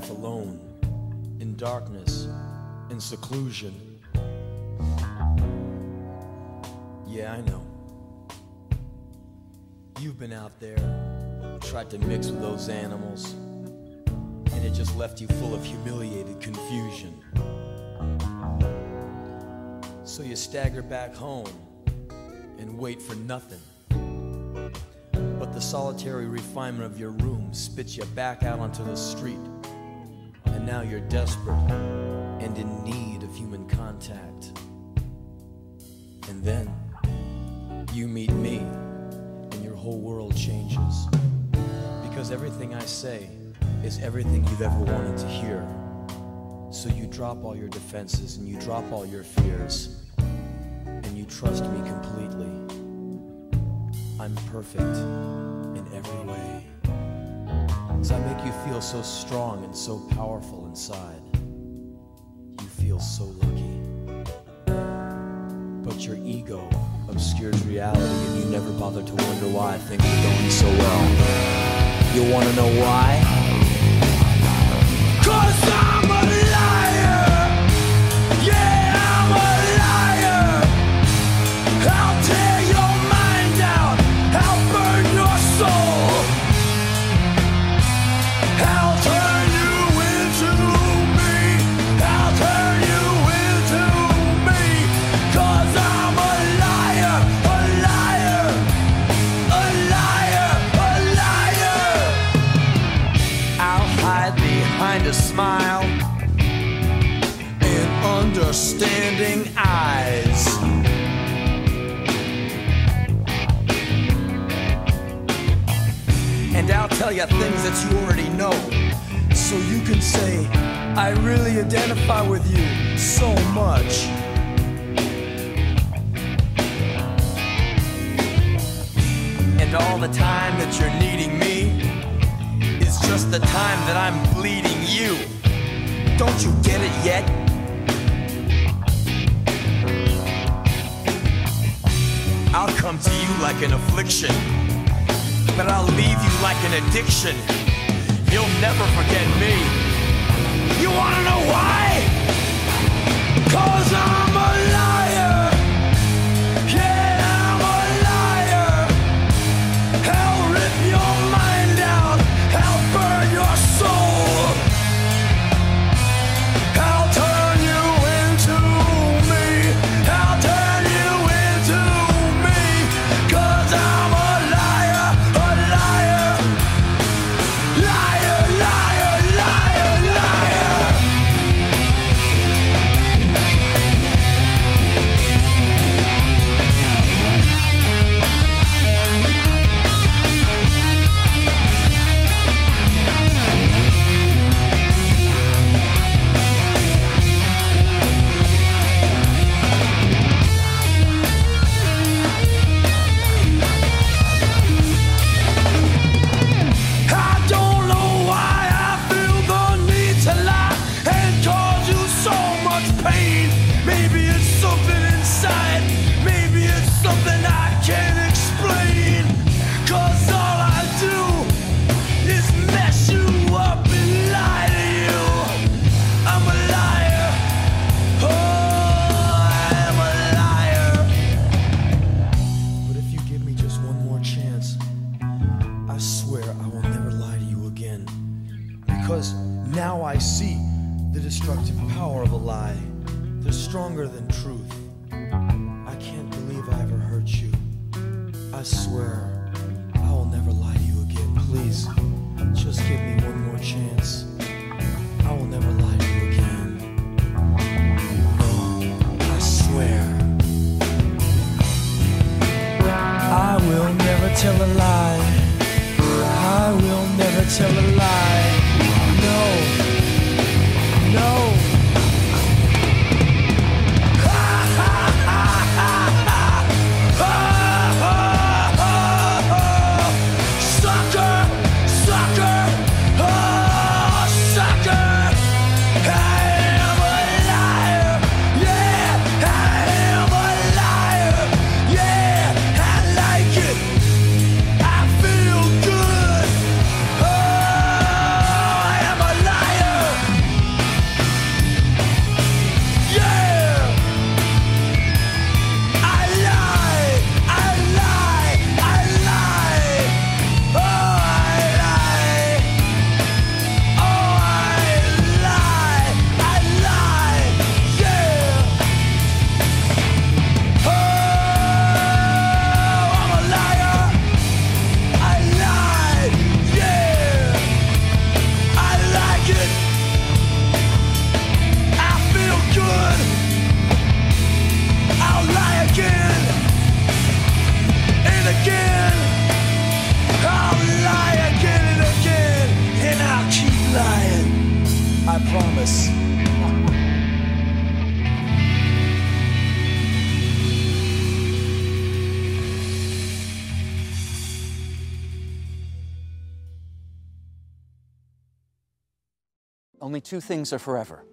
life alone, in darkness, in seclusion. Yeah, I know. You've been out there, tried to mix with those animals, and it just left you full of humiliated confusion. So you stagger back home and wait for nothing. But the solitary refinement of your room spits you back out onto the street. And now you're desperate and in need of human contact. And then you meet me, and your whole world changes. Because everything I say is everything you've ever wanted to hear. So you drop all your defenses and you drop all your fears, and you trust me completely. I'm perfect in every way. Cause I make you feel so strong and so powerful inside. You feel so lucky. But your ego obscures reality and you never bother to wonder why things are going so well. You wanna know why? Behind a smile and understanding eyes. And I'll tell you things that you already know. So you can say, I really identify with you so much. And all the time that you're needing me just the time that I'm bleeding you. Don't you get it yet? I'll come to you like an affliction, but I'll leave you like an addiction. You'll never forget me. You wanna know Maybe it's something inside, maybe it's something I can't explain. Cause all I do is mess you up and lie to you. I'm a liar. Oh, I'm a liar. But if you give me just one more chance, I swear I will never lie to you again. Because now I see the destructive power of a lie. They're stronger than truth. I can't believe I ever hurt you. I swear I will never lie to you again. Please, just give me one more chance. I will never lie to you again. No, I swear. I will never tell a lie. I will never tell a lie. No. No. promise. Only two things are forever.